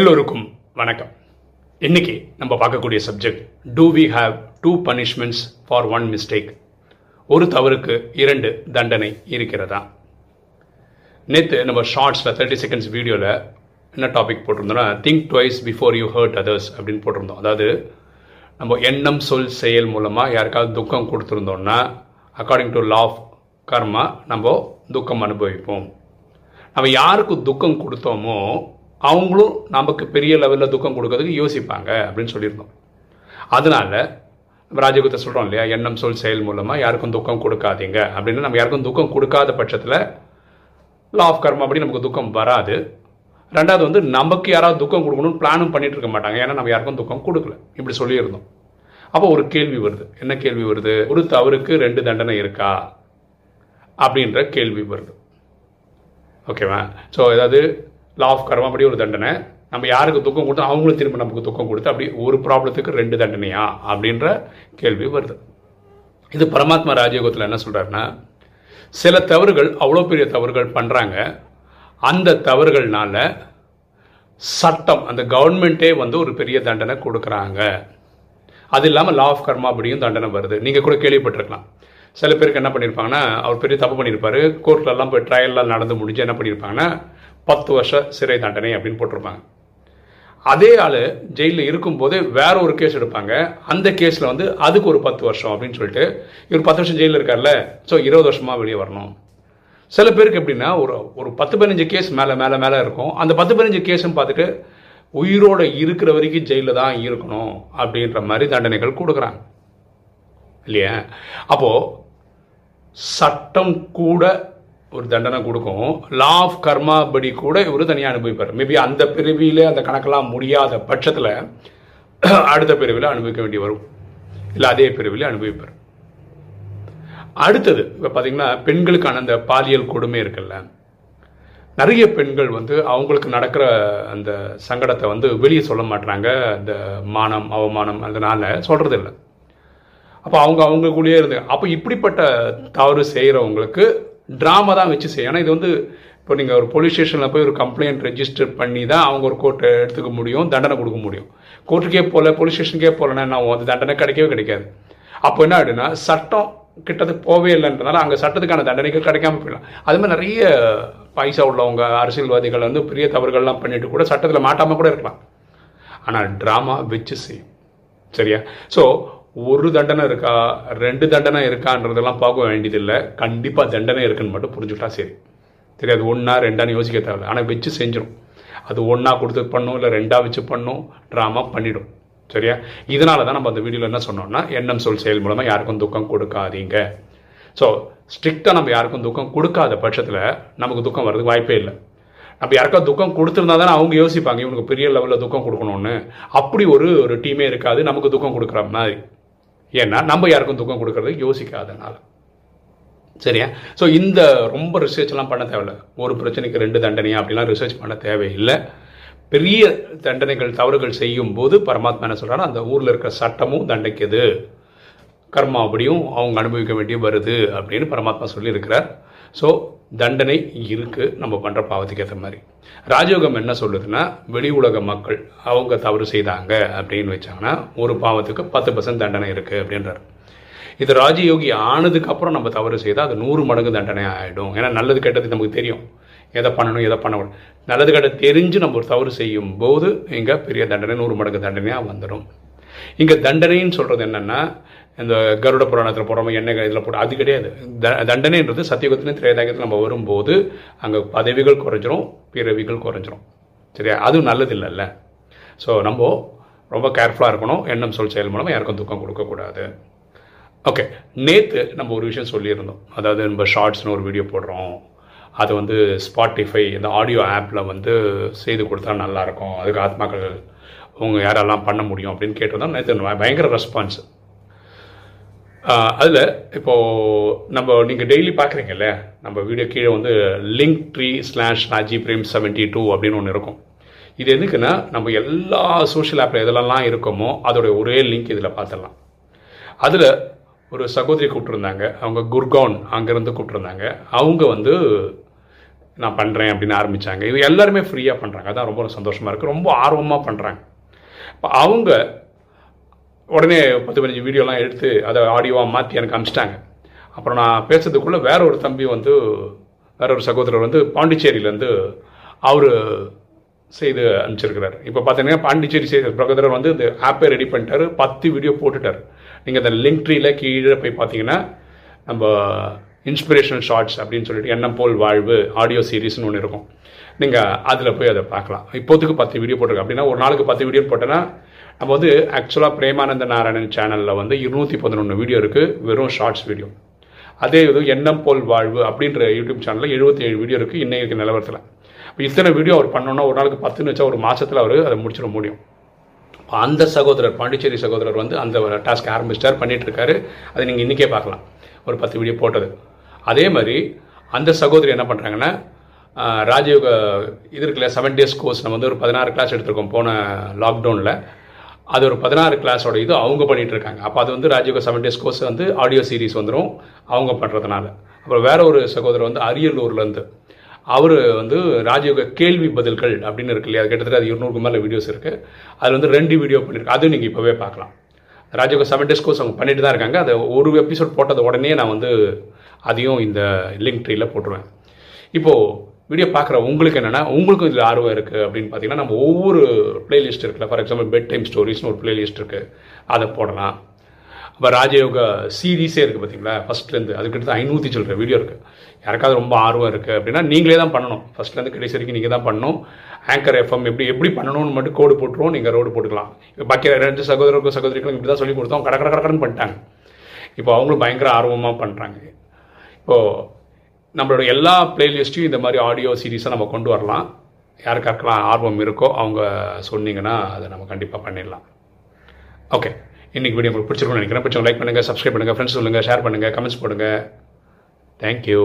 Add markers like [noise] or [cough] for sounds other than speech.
எல்லோருக்கும் வணக்கம். இன்னைக்கு நம்ம பார்க்கக்கூடிய subject do we have two punishments for one mistake ஒரு தவறுக்கு இரண்டு தண்டனை இருக்கிறதா? நேற்று நம்ம ஷார்ட்ஸில் தேர்ட்டி செகண்ட்ஸ் வீடியோவில் என்ன topic போட்டிருந்தோம்னா think twice before you hurt others அப்படின்னு போட்டிருந்தோம். அதாவது நம்ம எண்ணம் சொல் செயல் மூலமாக யாருக்காவது துக்கம் கொடுத்துருந்தோம்னா according to law of karma நம்ம துக்கம் அனுபவிப்போம். நம்ம யாருக்கு துக்கம் கொடுத்தோமோ அவங்களும் நமக்கு பெரிய லெவலில் துக்கம் கொடுக்கறதுக்கு யோசிப்பாங்க அப்படின்னு சொல்லியிருந்தோம். அதனால நம்ம ராஜகுத்தை சொல்கிறோம் இல்லையா எண்ணம் சொல் செயல் மூலமாக யாருக்கும் துக்கம் கொடுக்காதீங்க அப்படின்னு நம்ம யாருக்கும் துக்கம் கொடுக்காத பட்சத்தில் லா ஆஃப் கர்மா அப்படி நமக்கு துக்கம் வராது. ரெண்டாவது வந்து நமக்கு யாராவது துக்கம் கொடுக்கணும்னு பிளானும் பண்ணிட்டு இருக்க மாட்டாங்க. ஏன்னா நம்ம யாருக்கும் துக்கம் கொடுக்கல. இப்படி சொல்லியிருந்தோம். அப்போ ஒரு கேள்வி வருது. என்ன கேள்வி வருது? ஒரு தவறுக்கு ரெண்டு தண்டனை இருக்கா? அப்படின்ற கேள்வி வருது. ஓகேவா ஸோ ஏதாவது லா ஆஃப் கர்மா அப்படி ஒரு தண்டனை நம்ம யாருக்கு துக்கம் கொடுத்தோம் அவங்களும் திரும்ப நமக்கு துக்கம் கொடுத்து அப்படி ஒரு ப்ராப்ளத்துக்கு ரெண்டு தண்டனையா? அப்படின்ற கேள்வி வருது. இது பரமாத்மா ராஜயோகத்தில் என்ன சொல்கிறாருன்னா சில தவறுகள் அவ்வளோ பெரிய தவறுகள் பண்ணுறாங்க அந்த தவறுகள்னால சட்டம் அந்த கவர்மெண்ட்டே வந்து ஒரு பெரிய தண்டனை கொடுக்குறாங்க. அது இல்லாமல் லா ஆஃப் கர்மா அப்படியும் தண்டனை வருது. நீங்கள் கூட கேள்விப்பட்டிருக்கலாம். சில பேருக்கு என்ன பண்ணியிருப்பாங்கன்னா அவர் பெரிய தப்பு பண்ணியிருப்பாரு கோர்ட்லலாம் போய் ட்ரையல்லாம் நடந்து முடிஞ்சு என்ன பண்ணியிருப்பாங்கன்னா பத்து வருஷம் சிறை தண்டனை அப்படின்னு போட்டிருப்பாங்க. அதே ஆள் ஜெயிலில் இருக்கும்போது வேற ஒரு கேஸ் எடுப்பாங்க. அந்த கேஸில் வந்து அதுக்கு ஒரு பத்து வருஷம் அப்படின்னு சொல்லிட்டு இவர் பத்து வருஷம் ஜெயிலில் இருக்கார்ல ஸோ இருபது வருஷமாக வெளியே வரணும். சில பேருக்கு எப்படின்னா ஒரு ஒரு பத்து பதினஞ்சு கேஸ் மேலே மேலே மேலே இருக்கும். அந்த பத்து பதினஞ்சு கேஸும் பார்த்துட்டு உயிரோட இருக்கிற வரைக்கும் ஜெயிலில் தான் இருக்கணும் அப்படின்ற மாதிரி தண்டனைகள் கொடுக்குறாங்க. இல்லையா? அப்போது சட்டம் கூட ஒரு தண்டனை கொடுக்கும். லா ஆஃப் கர்மா படி கூட இவர் தனியாக அனுபவிப்பார். மேபி அந்த பிரிவியில் அந்த கணக்கெல்லாம் முடியாத பட்சத்தில் [clears throat] அடுத்த பிரிவில் அனுபவிக்க வேண்டி வரும். இல்லை அதே பிரிவில் அனுபவிப்பார். அடுத்தது இப்போ பார்த்தீங்கன்னா பெண்களுக்கான அந்த பாலியல் கொடுமை இருக்குல்ல. நிறைய பெண்கள் வந்து அவங்களுக்கு நடக்கிற அந்த சங்கடத்தை வந்து வெளியே சொல்ல மாட்டாங்க அந்த மானம் அவமானம் அதனால் சொல்கிறது இல்லை அப்போ அவங்க அவங்களுக்குள்ளேயே இருந்து அப்போ இப்படிப்பட்ட தவறு செய்கிறவங்களுக்கு ட்ராமா தான் வச்சு செய்யும். ஏன்னா இது வந்து இப்போ நீங்கள் ஒரு போலீஸ் ஸ்டேஷனில் போய் ஒரு கம்ப்ளைண்ட் ரெஜிஸ்டர் பண்ணி தான் அவங்க ஒரு கோர்ட்டை எடுத்துக்க முடியும் தண்டனை கொடுக்க முடியும். கோர்ட்டுக்கே போகல போலீஸ் ஸ்டேஷனுக்கே போகலன்னா நான் வந்து தண்டனை கிடைக்கவே கிடைக்காது. அப்போ என்ன ஆகுதுன்னா சட்டம் கிட்டது போவே இல்லைன்றதுனால அங்கே சட்டத்துக்கான தண்டனைகள் கிடைக்காம போயிடலாம். அது மாதிரி நிறைய பைசா உள்ளவங்க அரசியல்வாதிகள் வந்து பெரிய தவறுகள்லாம் பண்ணிட்டு கூட சட்டத்தில் மாட்டாமல் கூட இருக்கலாம். ஆனால் ட்ராமா வச்சு செய்யும். சரியா? ஸோ ஒரு தண்டனை இருக்கா ரெண்டு தண்டனை இருக்கான்றதெல்லாம் பார்க்க வேண்டியதில்லை. கண்டிப்பாக தண்டனை இருக்குன்னு மட்டும் புரிஞ்சுக்கிட்டா சரி. சரி அது ஒன்றா ரெண்டான்னு யோசிக்க தேவை ஆனால் வச்சு செஞ்சிடும் அது ஒன்றா கொடுத்து பண்ணும் இல்லை ரெண்டாக வச்சு பண்ணும் ட்ராமா பண்ணிடும். சரியா? இதனால தான் நம்ம அந்த வீடியோவில் என்ன சொன்னோம்னா எண்ணம் சொல் செயல் மூலமாக யாருக்கும் துக்கம் கொடுக்காதீங்க. ஸோ ஸ்ட்ரிக்டாக நம்ம யாருக்கும் துக்கம் கொடுக்காத பட்சத்தில் நமக்கு துக்கம் வர்றதுக்கு வாய்ப்பே இல்லை. நம்ம யாருக்கா துக்கம் கொடுத்துருந்தா தானே அவங்க யோசிப்பாங்க இவனுக்கு பெரிய லெவலில் துக்கம் கொடுக்கணும்னு. அப்படி ஒரு ஒரு டீமே இருக்காது நமக்கு துக்கம் கொடுக்குற மாதிரி. ஏன்னா நம்ம யாருக்கும் துக்கம் கொடுக்கறது யோசிக்காதனால சரியா? ஸோ இந்த ரொம்ப ரிசர்ச்லாம் பண்ண தேவையில்ல. ஒரு பிரச்சனைக்கு ரெண்டு தண்டனையா அப்படிலாம் ரிசர்ச் பண்ண தேவையில்லை. பெரிய தண்டனைகள் தவறுகள் செய்யும் போது பரமாத்மா என்ன சொல்கிறாரு அந்த ஊரில் இருக்கிற சட்டமும் தண்டிக்குது. கர்மா அப்படியும் அவங்க அனுபவிக்க வேண்டிய வருது அப்படின்னு பரமாத்மா சொல்லியிருக்கிறார். ஸோ தண்டனை இருக்குது நம்ம பண்ணுற பாவத்துக்கு ஏற்ற மாதிரி. ராஜயோகம் என்ன சொல்லுதுன்னா வெளி உலக மக்கள் அவங்க தவறு செய்தாங்க அப்படின்னு வச்சாங்கன்னா ஒரு பாவத்துக்கு பத்து பர்சன்ட் தண்டனை இருக்குது அப்படின்றார். இது ராஜயோகி ஆனதுக்கப்புறம் நம்ம தவறு செய்தால் அது நூறு மடங்கு தண்டனை ஆகிடும் ஏன்னா நல்லது கெட்டது நமக்கு தெரியும். எதை பண்ணணும் எதை பண்ணக்கூடாது நல்லது கெட்ட தெரிஞ்சு நம்ம ஒரு தவறு செய்யும் போது இங்கே பெரிய தண்டனை நூறு மடங்கு தண்டனையாக வந்துடும். இங்கே தண்டனைன்னு சொல்கிறது என்னென்னா இந்த கருட புராணத்தில் போடுறோம் எண்ணெய் இதில் போட்டு அது கிடையாது. த தண்டனைன்றது சத்தியுகத்திலும் திரையதாயத்தில் நம்ம வரும்போது அங்கே பதவிகள் குறைஞ்சிரும் பிறவிகள் குறைஞ்சிரும். சரியா? அதுவும் நல்லது இல்லைல்ல ஸோ நம்ம ரொம்ப கேர்ஃபுல்லாக இருக்கணும். எண்ணம் சொல் செயல் மூலமாக யாருக்கும் துக்கம் கொடுக்கக்கூடாது ஓகே நேற்று நம்ம ஒரு விஷயம் சொல்லியிருந்தோம். அதாவது நம்ம ஷார்ட்ஸ்னு ஒரு வீடியோ போடுறோம். அது வந்து ஸ்பாட்டிஃபை இந்த ஆடியோ ஆப்பில் வந்து செய்து கொடுத்தா நல்லாயிருக்கும் அதுக்கு ஆத்மாக்கள் அவங்க யாரெல்லாம் பண்ண முடியும் அப்படின்னு கேட்டிருந்தோம். நேற்று பயங்கர ரெஸ்பான்ஸ் அதில் இப்போது நம்ம நீங்கள் டெய்லி பார்க்குறீங்கல்ல நம்ம வீடியோ கீழே வந்து Linktree slash Raji Prem seventy two அப்படின்னு ஒன்று இருக்கும். இது எதுக்குன்னா நம்ம எல்லா சோஷியல் ஆப்பில் எதுலலாம் இருக்கோமோ அதோடைய ஒரே லிங்க் இதில் பார்த்துடலாம் அதில் ஒரு சகோதரி கூப்பிட்டுருந்தாங்க அவங்க குர்கான் அங்கேருந்து கூப்பிட்டுருந்தாங்க. அவங்க வந்து நான் பண்ணுறேன் அப்படின்னு ஆரம்பித்தாங்க இது எல்லாருமே ஃப்ரீயாக பண்ணுறாங்க அதான் ரொம்ப சந்தோஷமாக இருக்குது ரொம்ப ஆர்வமாக பண்ணுறாங்க இப்போ அவங்க உடனே பத்து பதினஞ்சு வீடியோலாம் எடுத்து அதை ஆடியோவாக மாற்றி எனக்கு அனுப்பிச்சிட்டாங்க. அப்புறம் நான் பேசுறதுக்குள்ளே வேற ஒரு தம்பி வந்து வேற ஒரு சகோதரர் வந்து பாண்டிச்சேரியிலேருந்து அவர் செய்து அனுப்பிச்சிருக்கிறார். இப்போ பார்த்தீங்கன்னா பாண்டிச்சேரி செய்த பிரகோதரர் வந்து இந்த ஆப்பை ரெடி பண்ணிட்டாரு. பத்து வீடியோ போட்டுட்டார். நீங்கள் அந்த லிங்க் ட்ரீல கீழே போய் பார்த்தீங்கன்னா நம்ம இன்ஸ்பிரேஷனல் ஷார்ட்ஸ் அப்படின்னு சொல்லிட்டு எண்ணம் போல் வாழ்வு ஆடியோ சீரீஸ்னு ஒன்று இருக்கும். நீங்கள் அதில் போய் அதை பார்க்கலாம். இப்போதுக்கு பத்து வீடியோ போட்டிருக்கேன் அப்படின்னா ஒரு நாளுக்கு பத்து வீடியோ போட்டேன்னா நம்ம வந்து ஆக்சுவலாக பிரேமானந்த நாராயணன் சேனலில் வந்து இருநூற்றி பதினொன்று வீடியோ இருக்குது வெறும் ஷார்ட்ஸ் வீடியோ அதே இது எண்ணம் போல் வாழ்வு அப்படின்ற யூடியூப் சேனலில் எழுபத்தி ஏழு வீடியோ இருக்குது இன்னைக்கு நிலவரத்தில். இப்போ இத்தனை வீடியோ அவர் பண்ணோன்னா ஒரு நாளுக்கு பத்துன்னு வச்சா ஒரு மாதத்தில் அவர் அதை முடிச்சிட முடியும். அந்த சகோதரர் பாண்டிச்சேரி சகோதரர் வந்து அந்த டாஸ்க் ஆரம்பிச்சிட்டார் பண்ணிகிட்ருக்காரு அதை நீங்கள் இன்றைக்கே பார்க்கலாம். ஒரு பத்து வீடியோ போட்டது. அதே மாதிரி அந்த சகோதரி என்ன பண்ணுறாங்கன்னா ராஜயோக இது இருக்குல்ல செவன் டேஸ் கோர்ஸ் நம்ம வந்து ஒரு பதினாறு கிளாஸ் எடுத்திருக்கோம் போன லாக்டவுனில் அது ஒரு பதினாறு கிளாஸோட இது அவங்க பண்ணிட்டு இருக்காங்க அப்போ அது வந்து ராஜயோக செவன் டேஸ் கோர்ஸ் வந்து ஆடியோ சீரிஸ் வந்துடும் அவங்க பண்ணுறதுனால அப்புறம் வேற ஒரு சகோதரர் வந்து அரியலூர்லேருந்து அவர் வந்து ராஜயோக கேள்வி பதில்கள் அப்படின்னு இருக்கு இல்லையா? அது கிட்டத்தட்ட அது இருநூறுக்கு மேலே வீடியோஸ் இருக்குது அதில் வந்து ரெண்டு வீடியோ பண்ணியிருக்கு அதுவும் நீங்கள் இப்போவே பார்க்கலாம். ராஜயோக செவன் டேஸ் கோர்ஸ் அவங்க பண்ணிட்டு தான் இருக்காங்க. அதை ஒரு எபிசோட் போட்டது உடனே நான் வந்து அதையும் இந்த லிங்க் ட்ரீல போட்டுருவேன். இப்போது வீடியோ பார்க்குற உங்களுக்கு என்னென்னா உங்களுக்கும் இதில் ஆர்வம் இருக்குது அப்படின்னு பார்த்தீங்கன்னா நம்ம ஒவ்வொரு பிளேலிஸ்ட் இருக்குல்ல. ஃபார் எக்ஸாம்பிள் பெட் டைம் ஸ்டோரிஸ்னு ஒரு பிளேலிஸ்ட் இருக்குது அதை போடலாம். இப்போ ராஜயோக சீரீஸே இருக்குது பார்த்தீங்களா? ஃபஸ்ட்லேருந்து அதுக்கிட்ட ஐநூற்றி சொல்கிற வீடியோ இருக்குது யாருக்காவது ரொம்ப ஆர்வம் இருக்குது அப்படின்னா நீங்களே தான் பண்ணணும். ஃபஸ்ட்லேருந்து கடைசி வரைக்கும் நீங்கள் தான் பண்ணணும். ஆங்கர் எஃப்எம் எப்படி எப்படி பண்ணணும்னு மட்டும் கோடு போட்டுருவோம். நீங்கள் ரோடு போட்டுக்கலாம். இப்போ பாக்கி ரெண்டு சகோதரருக்கும் சகோதரிகளும் இப்படி தான் சொல்லி கொடுத்தோம். கடை கடை பண்ணிட்டாங்க. இப்போ அவங்களும் பயங்கர ஆர்வமாக பண்ணுறாங்க இப்போது நம்மளோட எல்லா பிளேலிஸ்ட்டையும் இந்த மாதிரி ஆடியோ சீரீஸாக நம்ம கொண்டு வரலாம். யாருக்காருக்கெல்லாம் ஆர்வம் இருக்கோ அவங்க சொன்னீங்கன்னா அதை நம்ம கண்டிப்பாக பண்ணிடலாம். ஓகே இன்னைக்கு வீடியோ உங்களுக்கு பிடிச்சிருக்கும்னு நினைக்கிறேன். பிடிச்சவங்க லைக் பண்ணுங்கள் சப்ஸ்கிரைப் பண்ணுங்கள் ஃப்ரெண்ட்ஸ் சொல்லுங்கள் ஷேர் பண்ணுங்கள் கமெண்ட்ஸ் போடுங்க. தேங்க்யூ